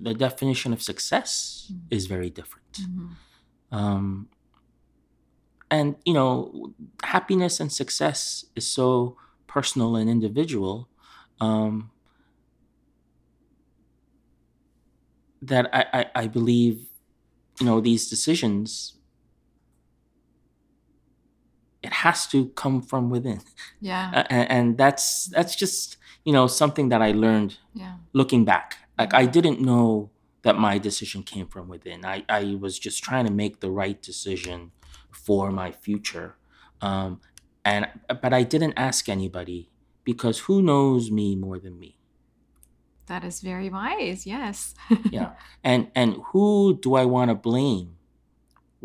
the definition of success Mm. is very different. Mhm. Um, and you know, happiness and success is so personal and individual um, that I, I, I believe, you know, these decisions. It has to come from within, Yeah. A- a- and that's that's just you know something that I learned Yeah. looking back like i didn't know that my decision came from within i, I was just trying to make the right decision for my future um, and but i didn't ask anybody because who knows me more than me That is very wise. Yes. yeah and and who do i want to blame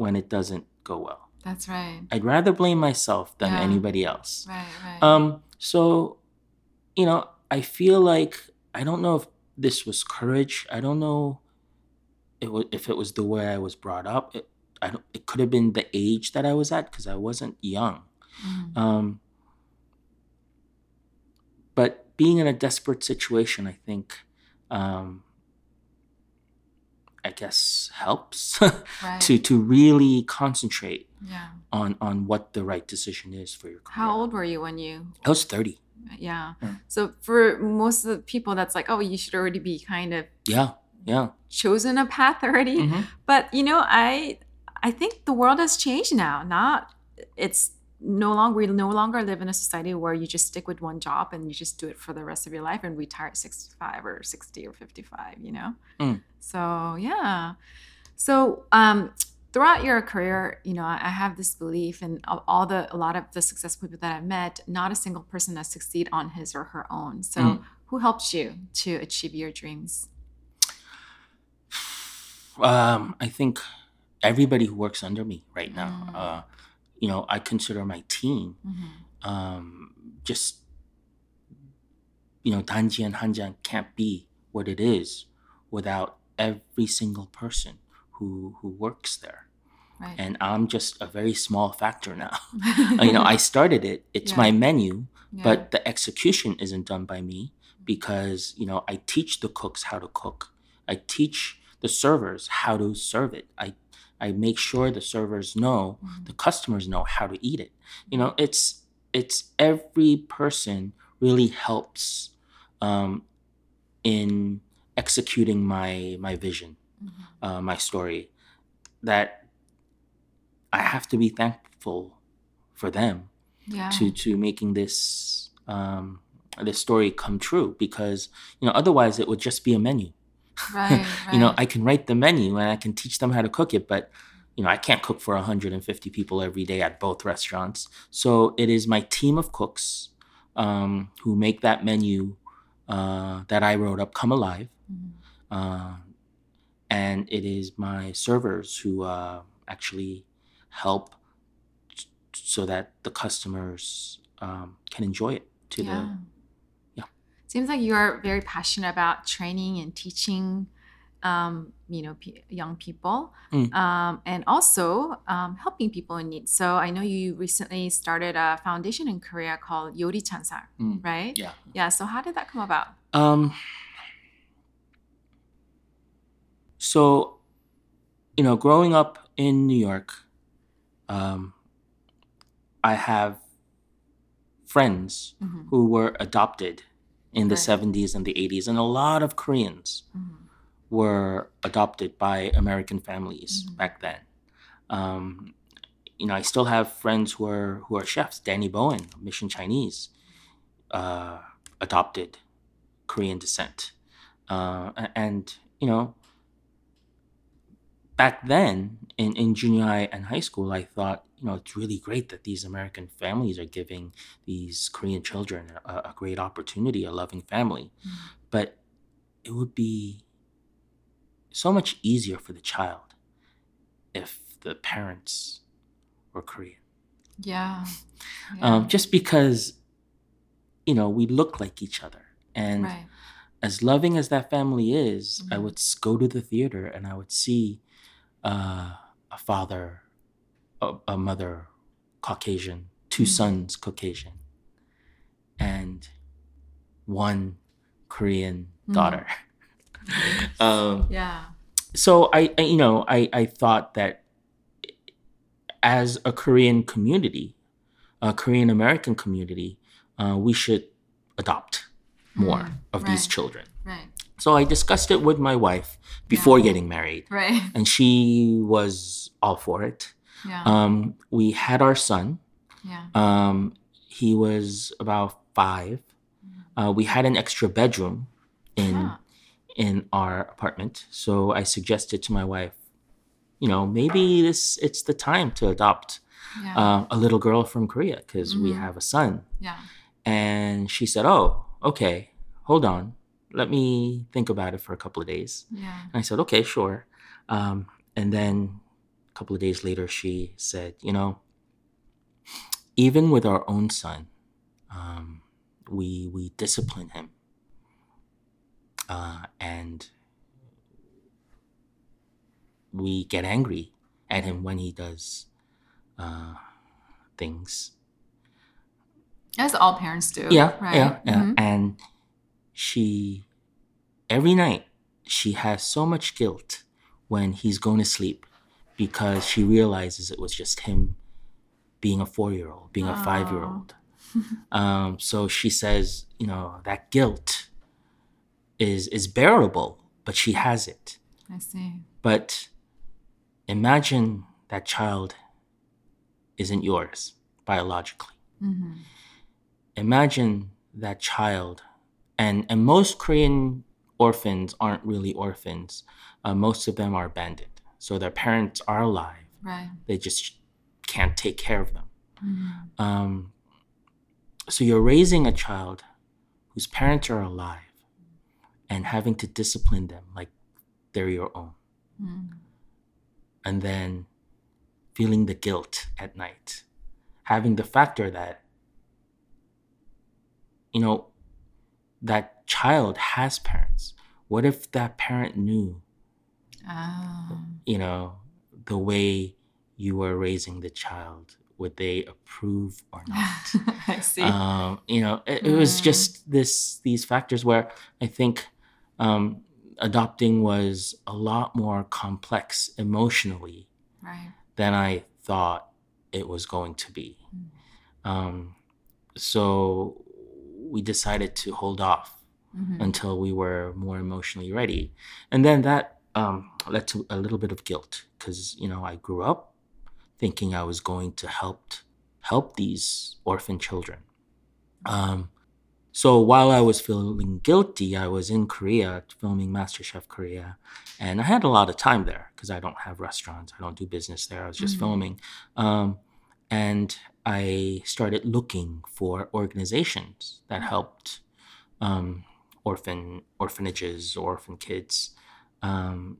when it doesn't go well That's right. i'd rather blame myself than Yeah. anybody else Right. Right. Um, so, you know, I feel like I don't know if this was courage. I don't know it was, if it was the way I was brought up. It, I don't, it could have been the age that I was at because I wasn't young. Mhm. Um, but being in a desperate situation, I think, um, I guess helps right. to to really concentrate yeah. on on what the right decision is for your career. How old were you when you? I was thirty. Yeah. Yeah. So for most of the people, that's like, oh, you should already be kind of Yeah, yeah. chosen a path already. Mhm. But you know, I I think the world has changed now. Not it's no longer we no longer live in a society where you just stick with one job and you just do it for the rest of your life and retire at 65 or 60 or 55, you know? Mm. So yeah. So um throughout your career, you know, I have this belief and all the a lot of the successful people that I've met, not a single person has succeed on his or her own. So Mm. who helped you to achieve your dreams? Um, I think everybody who works under me right now, Mm. uh, you know, I consider my team Mhm. um, just, you know, Danji and Hanjan can't be what it is without every single person who who works there. Right. And I'm just a very small factor now. you know, I started it. It's Yeah. my menu, Yeah. but the execution isn't done by me because you know i teach the cooks how to cook i teach the servers how to serve it i i make sure the servers know Mhm. the customers know how to eat it you know it's it's every person really helps um, in executing my my vision Mhm. uh, my story that i have to be thankful for them yeah. to to making this um this story come true because you know otherwise it would just be a menu right, you know i can write the menu and i can teach them how to cook it but you know i can't cook for 150 people every day at both restaurants so it is my team of cooks um, who make that menu uh, that i wrote up come alive Mhm. uh, and it is my servers who uh, actually help t- so that the customers um, can enjoy it to yeah. the. Seems like you are very passionate about training and teaching, um, you know, p- young people, Mm. um, and also um, helping people in need. So I know you recently started a foundation in Korea called Yori Chansa, Mm. right? yeah Yeah. So how did that come about? Um, so, you know, growing up in New York, um, I have friends Mhm. who were adopted in the Right. 70s and the 80s, and a lot of Koreans Mhm. were adopted by American families Mhm. back then. Um, you know, I still have friends who are who are chefs. Danny Bowien, Mission Chinese, uh, adopted Korean descent, uh, and you know, back then in in junior high and high school, I thought you know it's really great that these American families are giving these Korean children a, a great opportunity, a loving family, Mhm. but it would be so much easier for the child if the parents were Korean. Yeah. yeah. Um, just because you know, we look like each other. And Right. as loving as that family is, I Mhm. would go to the theater and I would see uh, a father, a, a mother, Caucasian, 2 Mm. sons, Caucasian, and one Korean Mm. daughter. um, Yeah. so I, I, you know, I, I thought that as a Korean community, a Korean American community, uh, we should adopt more Mm, of these children. Right. So I discussed it with my wife before getting married, Right. and she was all for it. Yeah. Um, we had our son. yeah. Um, he was about five. Uh, we had an extra bedroom in Yeah. in our apartment, so I suggested to my wife, you know, maybe this it's the time to adopt Yeah. uh, a little girl from Korea because we Mhm. have a son. yeah. And she said, "Oh, okay, hold on, let me think about it for a couple of days." Yeah. And I said, okay, sure. Um, and then a couple of days later, she said, you know, even with our own son, um, we we discipline him, uh, and we get angry at him when he does uh, things. As all parents do. Yeah, Right. yeah, yeah. Mhm. And she, every night, she has so much guilt when he's going to sleep because she realizes it was just him being a four year old, being a five year old. um, so she says, you know, that guilt is is bearable, but she has it. I see. But imagine that child isn't yours biologically hmm imagine that child and and most korean orphans aren't really orphans uh, most of them are abandoned so their parents are alive Right. they just can't take care of them Mhm. um, so you're raising a child whose parents are alive and having to discipline them like they're your own Mhm. and then feeling the guilt at night having the factor that you know that child has parents what if that parent knew Oh. you know the way you were raising the child would they approve or not I see. um, you know it, it was Mm. just this these factors where i think um, adopting was a lot more complex emotionally right. than i thought it was going to be Mm. um, so we decided to hold off Mhm. until we were more emotionally ready and then that um, led to a little bit of guilt because you know i grew up thinking i was going to help help these orphan children um, so while i was feeling guilty i was in korea filming masterchef korea and i had a lot of time there because i don't have restaurants i don't do business there i was just Mhm. filming um, and i started looking for organizations that helped um, orphan orphanages orphan kids um,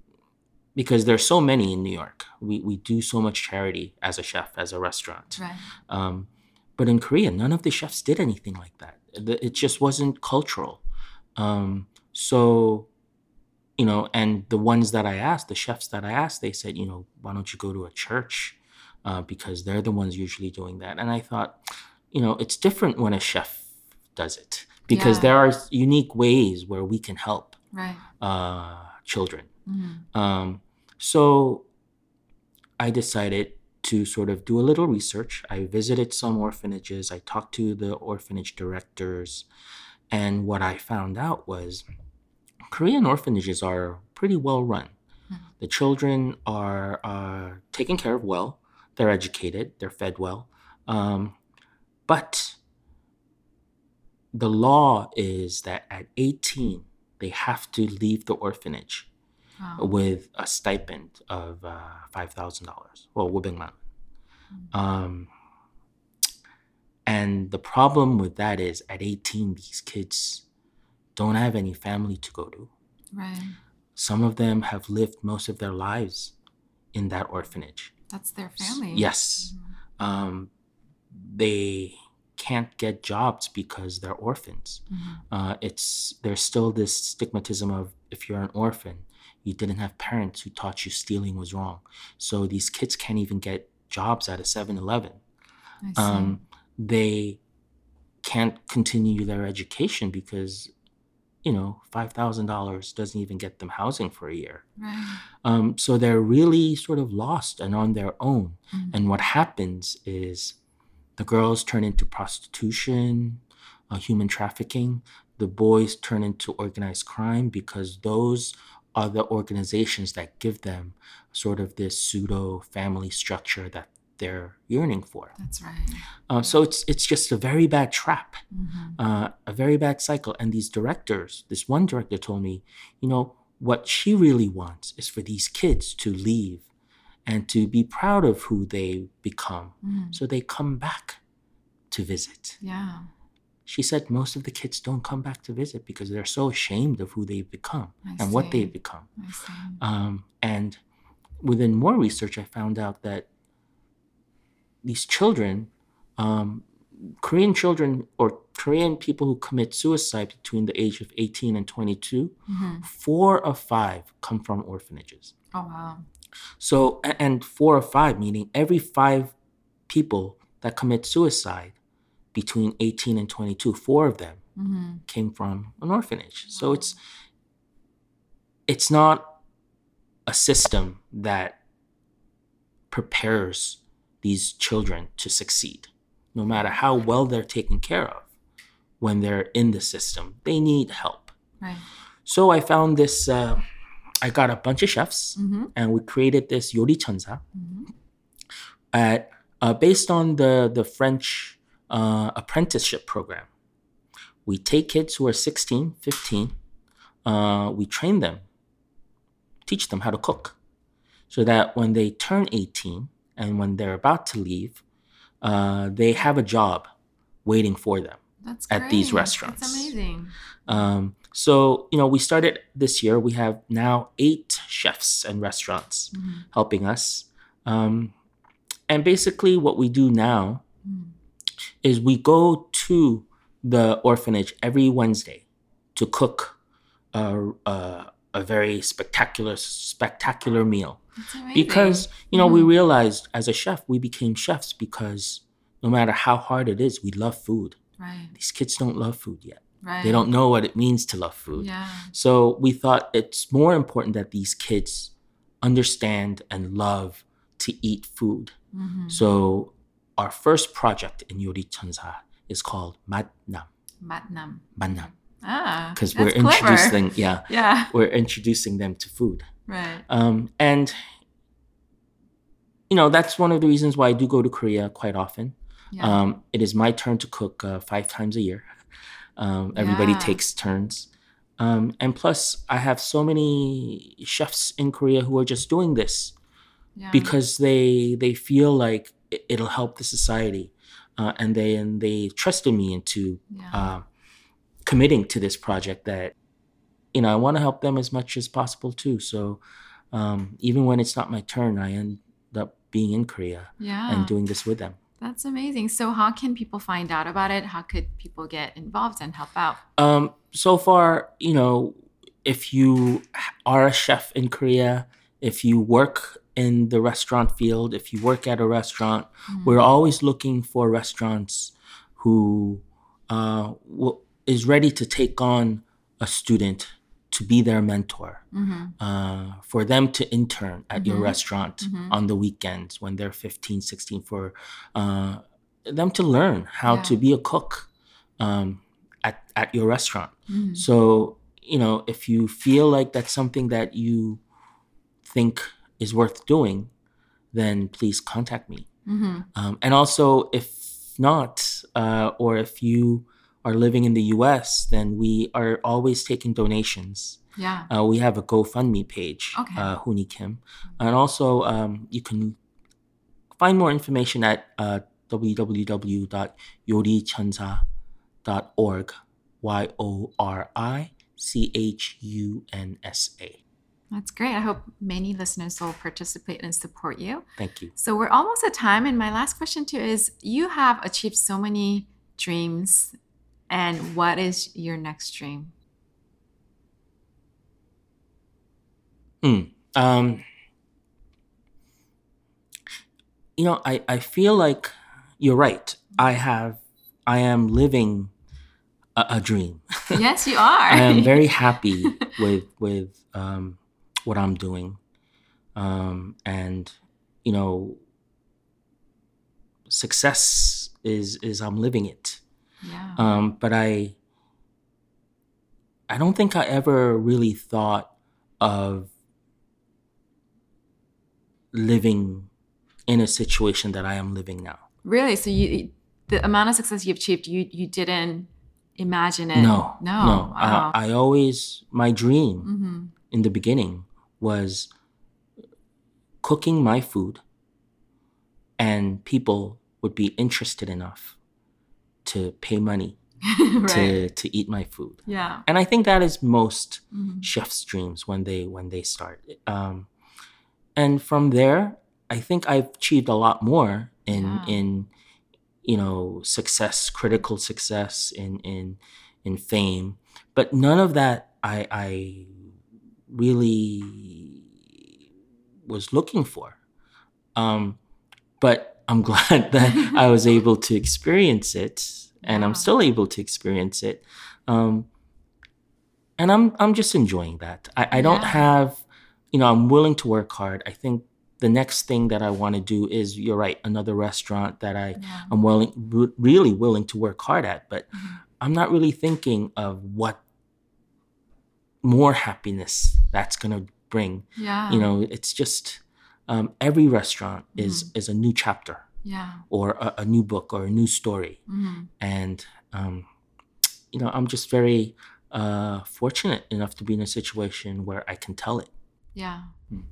because there's so many in New York. We we do so much charity as a chef, as a restaurant. Right. Um, but in Korea, none of the chefs did anything like that. It just wasn't cultural. Um, so, you know, and the ones that I asked, the chefs that I asked, they said, you know, why don't you go to a church? Uh, because they're the ones usually doing that. And I thought, you know, it's different when a chef does it because Yeah. there are unique ways where we can help Right. uh, children. Mhm. Um, so I decided to sort of do a little research. I visited some orphanages, I talked to the orphanage directors, and what I found out was Korean orphanages are pretty well run. Mhm. The children are uh, taken care of well, they're educated, they're fed well. Um, but the law is that at 18, they have to leave the orphanage Wow. with a stipend of uh, $5,000. Well, 500만. Um, and the problem with that is at 18, these kids don't have any family to go to. Right. Some of them have lived most of their lives in that orphanage. That's their family. Yes. Um, they can't get jobs because they're orphans. Mhm. Uh, it's there's still this stigmatism of if you're an orphan, you didn't have parents who taught you stealing was wrong. So these kids can't even get jobs at a 7-Eleven. Um, they can't continue their education because you know five thousand dollars doesn't even get them housing for a year. right. Um, so they're really sort of lost and on their own. Mhm. And what happens is the girls turn into prostitution, uh, human trafficking. The boys turn into organized crime because those are the organizations that give them sort of this pseudo family structure that they're yearning for. That's right. Uh, so it's it's just a very bad trap, Mhm. uh, a very bad cycle. And these directors, this one director told me, you know, what she really wants is for these kids to leave and to be proud of who they become Mhm. so they come back to visit. Yeah. She said most of the kids don't come back to visit because they're so ashamed of who they've become I and what they've become. See. Um, and within more research, I found out that these children, um, Korean children or Korean people who commit suicide between the age of 18 and 22, Mhm. four of five come from orphanages. Oh wow. So, and four of five, meaning every five people that commit suicide between 18 and 22, four of them hmm came from an orphanage. So it's it's not a system that prepares these children to succeed. No matter how well they're taken care of when they're in the system, they need help. Right. So I found this uh, I got a bunch of chefs hmm and we created this Yori Chansa hmm at uh, based on the the French uh, apprenticeship program. We take kids who are 16, 15, uh, we train them, teach them how to cook, so that when they turn 18 and when they're about to leave, uh, they have a job waiting for them. That's At these restaurants. It's amazing. Um, so you know, we started this year. We have now eight chefs and restaurants Mhm. helping us. Um, and basically, what we do now Mhm. is we go to the orphanage every Wednesday to cook a, a, a very spectacular spectacular meal because you know we Mhm. realized as a chef we became chefs because no matter how hard it is we love food right. these kids don't love food yet Right. they don't know what it means to love food Yeah. so we thought it's more important that these kids understand and love to eat food. hmm So our first project in Yori Chansa is called Matnam. Matnam. Matnam. Ah. Because we're that's clever. introducing yeah, Yeah. we're introducing them to food. Right. Um, and you know, that's one of the reasons why I do go to Korea quite often. Yeah. Um, it is my turn to cook uh, five times a year. Um, everybody Yeah. takes turns. Um, and plus, I have so many chefs in Korea who are just doing this yeah. because they they feel like it- it'll help the society, uh, and they and they trusted me into uh, committing to this project. That you know, I want to help them as much as possible too. So um, even when it's not my turn, I end up being in Korea yeah. and doing this with them. That's amazing. So, how can people find out about it? How could people get involved and help out? Um, so far, you know, if you are a chef in Korea, if you work in the restaurant field, if you work at a restaurant, Mhm. we're always looking for restaurants who uh, w- is ready to take on a student to be their mentor, Mhm. uh, for them to intern at your Mhm. restaurant Mhm. on the weekends when they're 15, 16, for uh, them to learn how Yeah. to be a cook um, at, at your restaurant. Mhm. So, you know, if you feel like that's something that you think is worth doing, then please contact me. Mhm. Um, and also, if not, uh, or if you are living in the US, then we are always taking donations. Yeah. Uh, we have a GoFundMe page, Okay. uh, Hooni Kim. And also, um, you can find more information at uh, www.yorichansa.org. Y O R I C H U N S A. That's great. I hope many listeners will participate and support you. Thank you. So, we're almost at time. And my last question, too, is you have achieved so many dreams. And what is your next dream? Mm, um, you know, I, I feel like you're right. I have, I am living a, a dream. Yes, you are. I am very happy with with um, what I'm doing, um, and you know, success is is I'm living it. Yeah. Um, but I, I don't think I ever really thought of living in a situation that I am living now. really? So you, the amount of success you've achieved, you you didn't imagine it? No, No. no. Wow. I, I always my dream hmm in the beginning was cooking my food, and people would be interested enough to pay money right. to to eat my food. Yeah. And I think that is most Mhm. chef's dreams when they when they start. Um, and from there, I think I've achieved a lot more in Yeah. in you know success, critical success, in in in fame. But none of that I I really was looking for. Um, but I'm glad that I was able to experience it, and Yeah. I'm still able to experience it. Um, and I'm I'm just enjoying that. I, I don't Yeah. have, you know, I'm willing to work hard. I think the next thing that I want to do is, you're right, another restaurant that I Yeah. I'm willing, re- really willing to work hard at. But Mhm. I'm not really thinking of what more happiness that's gonna bring. Yeah. You know, it's just um, every restaurant is is a new chapter Yeah. or a, a new book or a new story hmm and um, you know i'm just very uh, fortunate enough to be in a situation where i can tell it Yeah. Mm.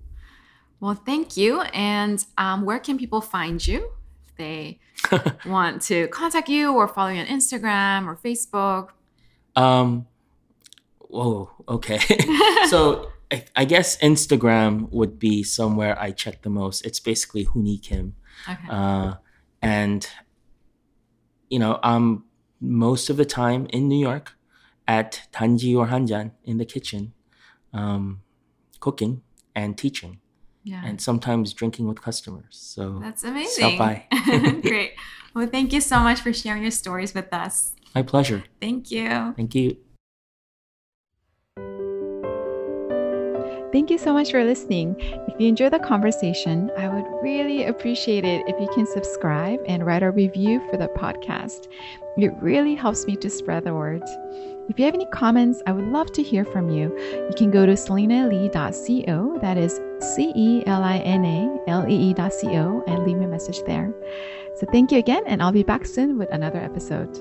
Well, thank you. And um, where can people find you if they want to contact you or follow you on Instagram or Facebook? um, whoa okay so I, I guess instagram would be somewhere i check the most it's basically Hooni Kim Okay. uh, and you know i'm most of the time in new york at Danji or hanjan in the kitchen um, cooking and teaching yeah. and sometimes drinking with customers. So That's amazing. by. Great. Well, thank you so much for sharing your stories with us. my pleasure. Thank you. Thank you. Thank you so much for listening. If you enjoy the conversation, I would really appreciate it if you can subscribe and write a review for the podcast. It really helps me to spread the word. If you have any comments, I would love to hear from you. You can go to celinalee.co, that is C E L I N A L E E.co, and leave me a message there. So thank you again, and I'll be back soon with another episode.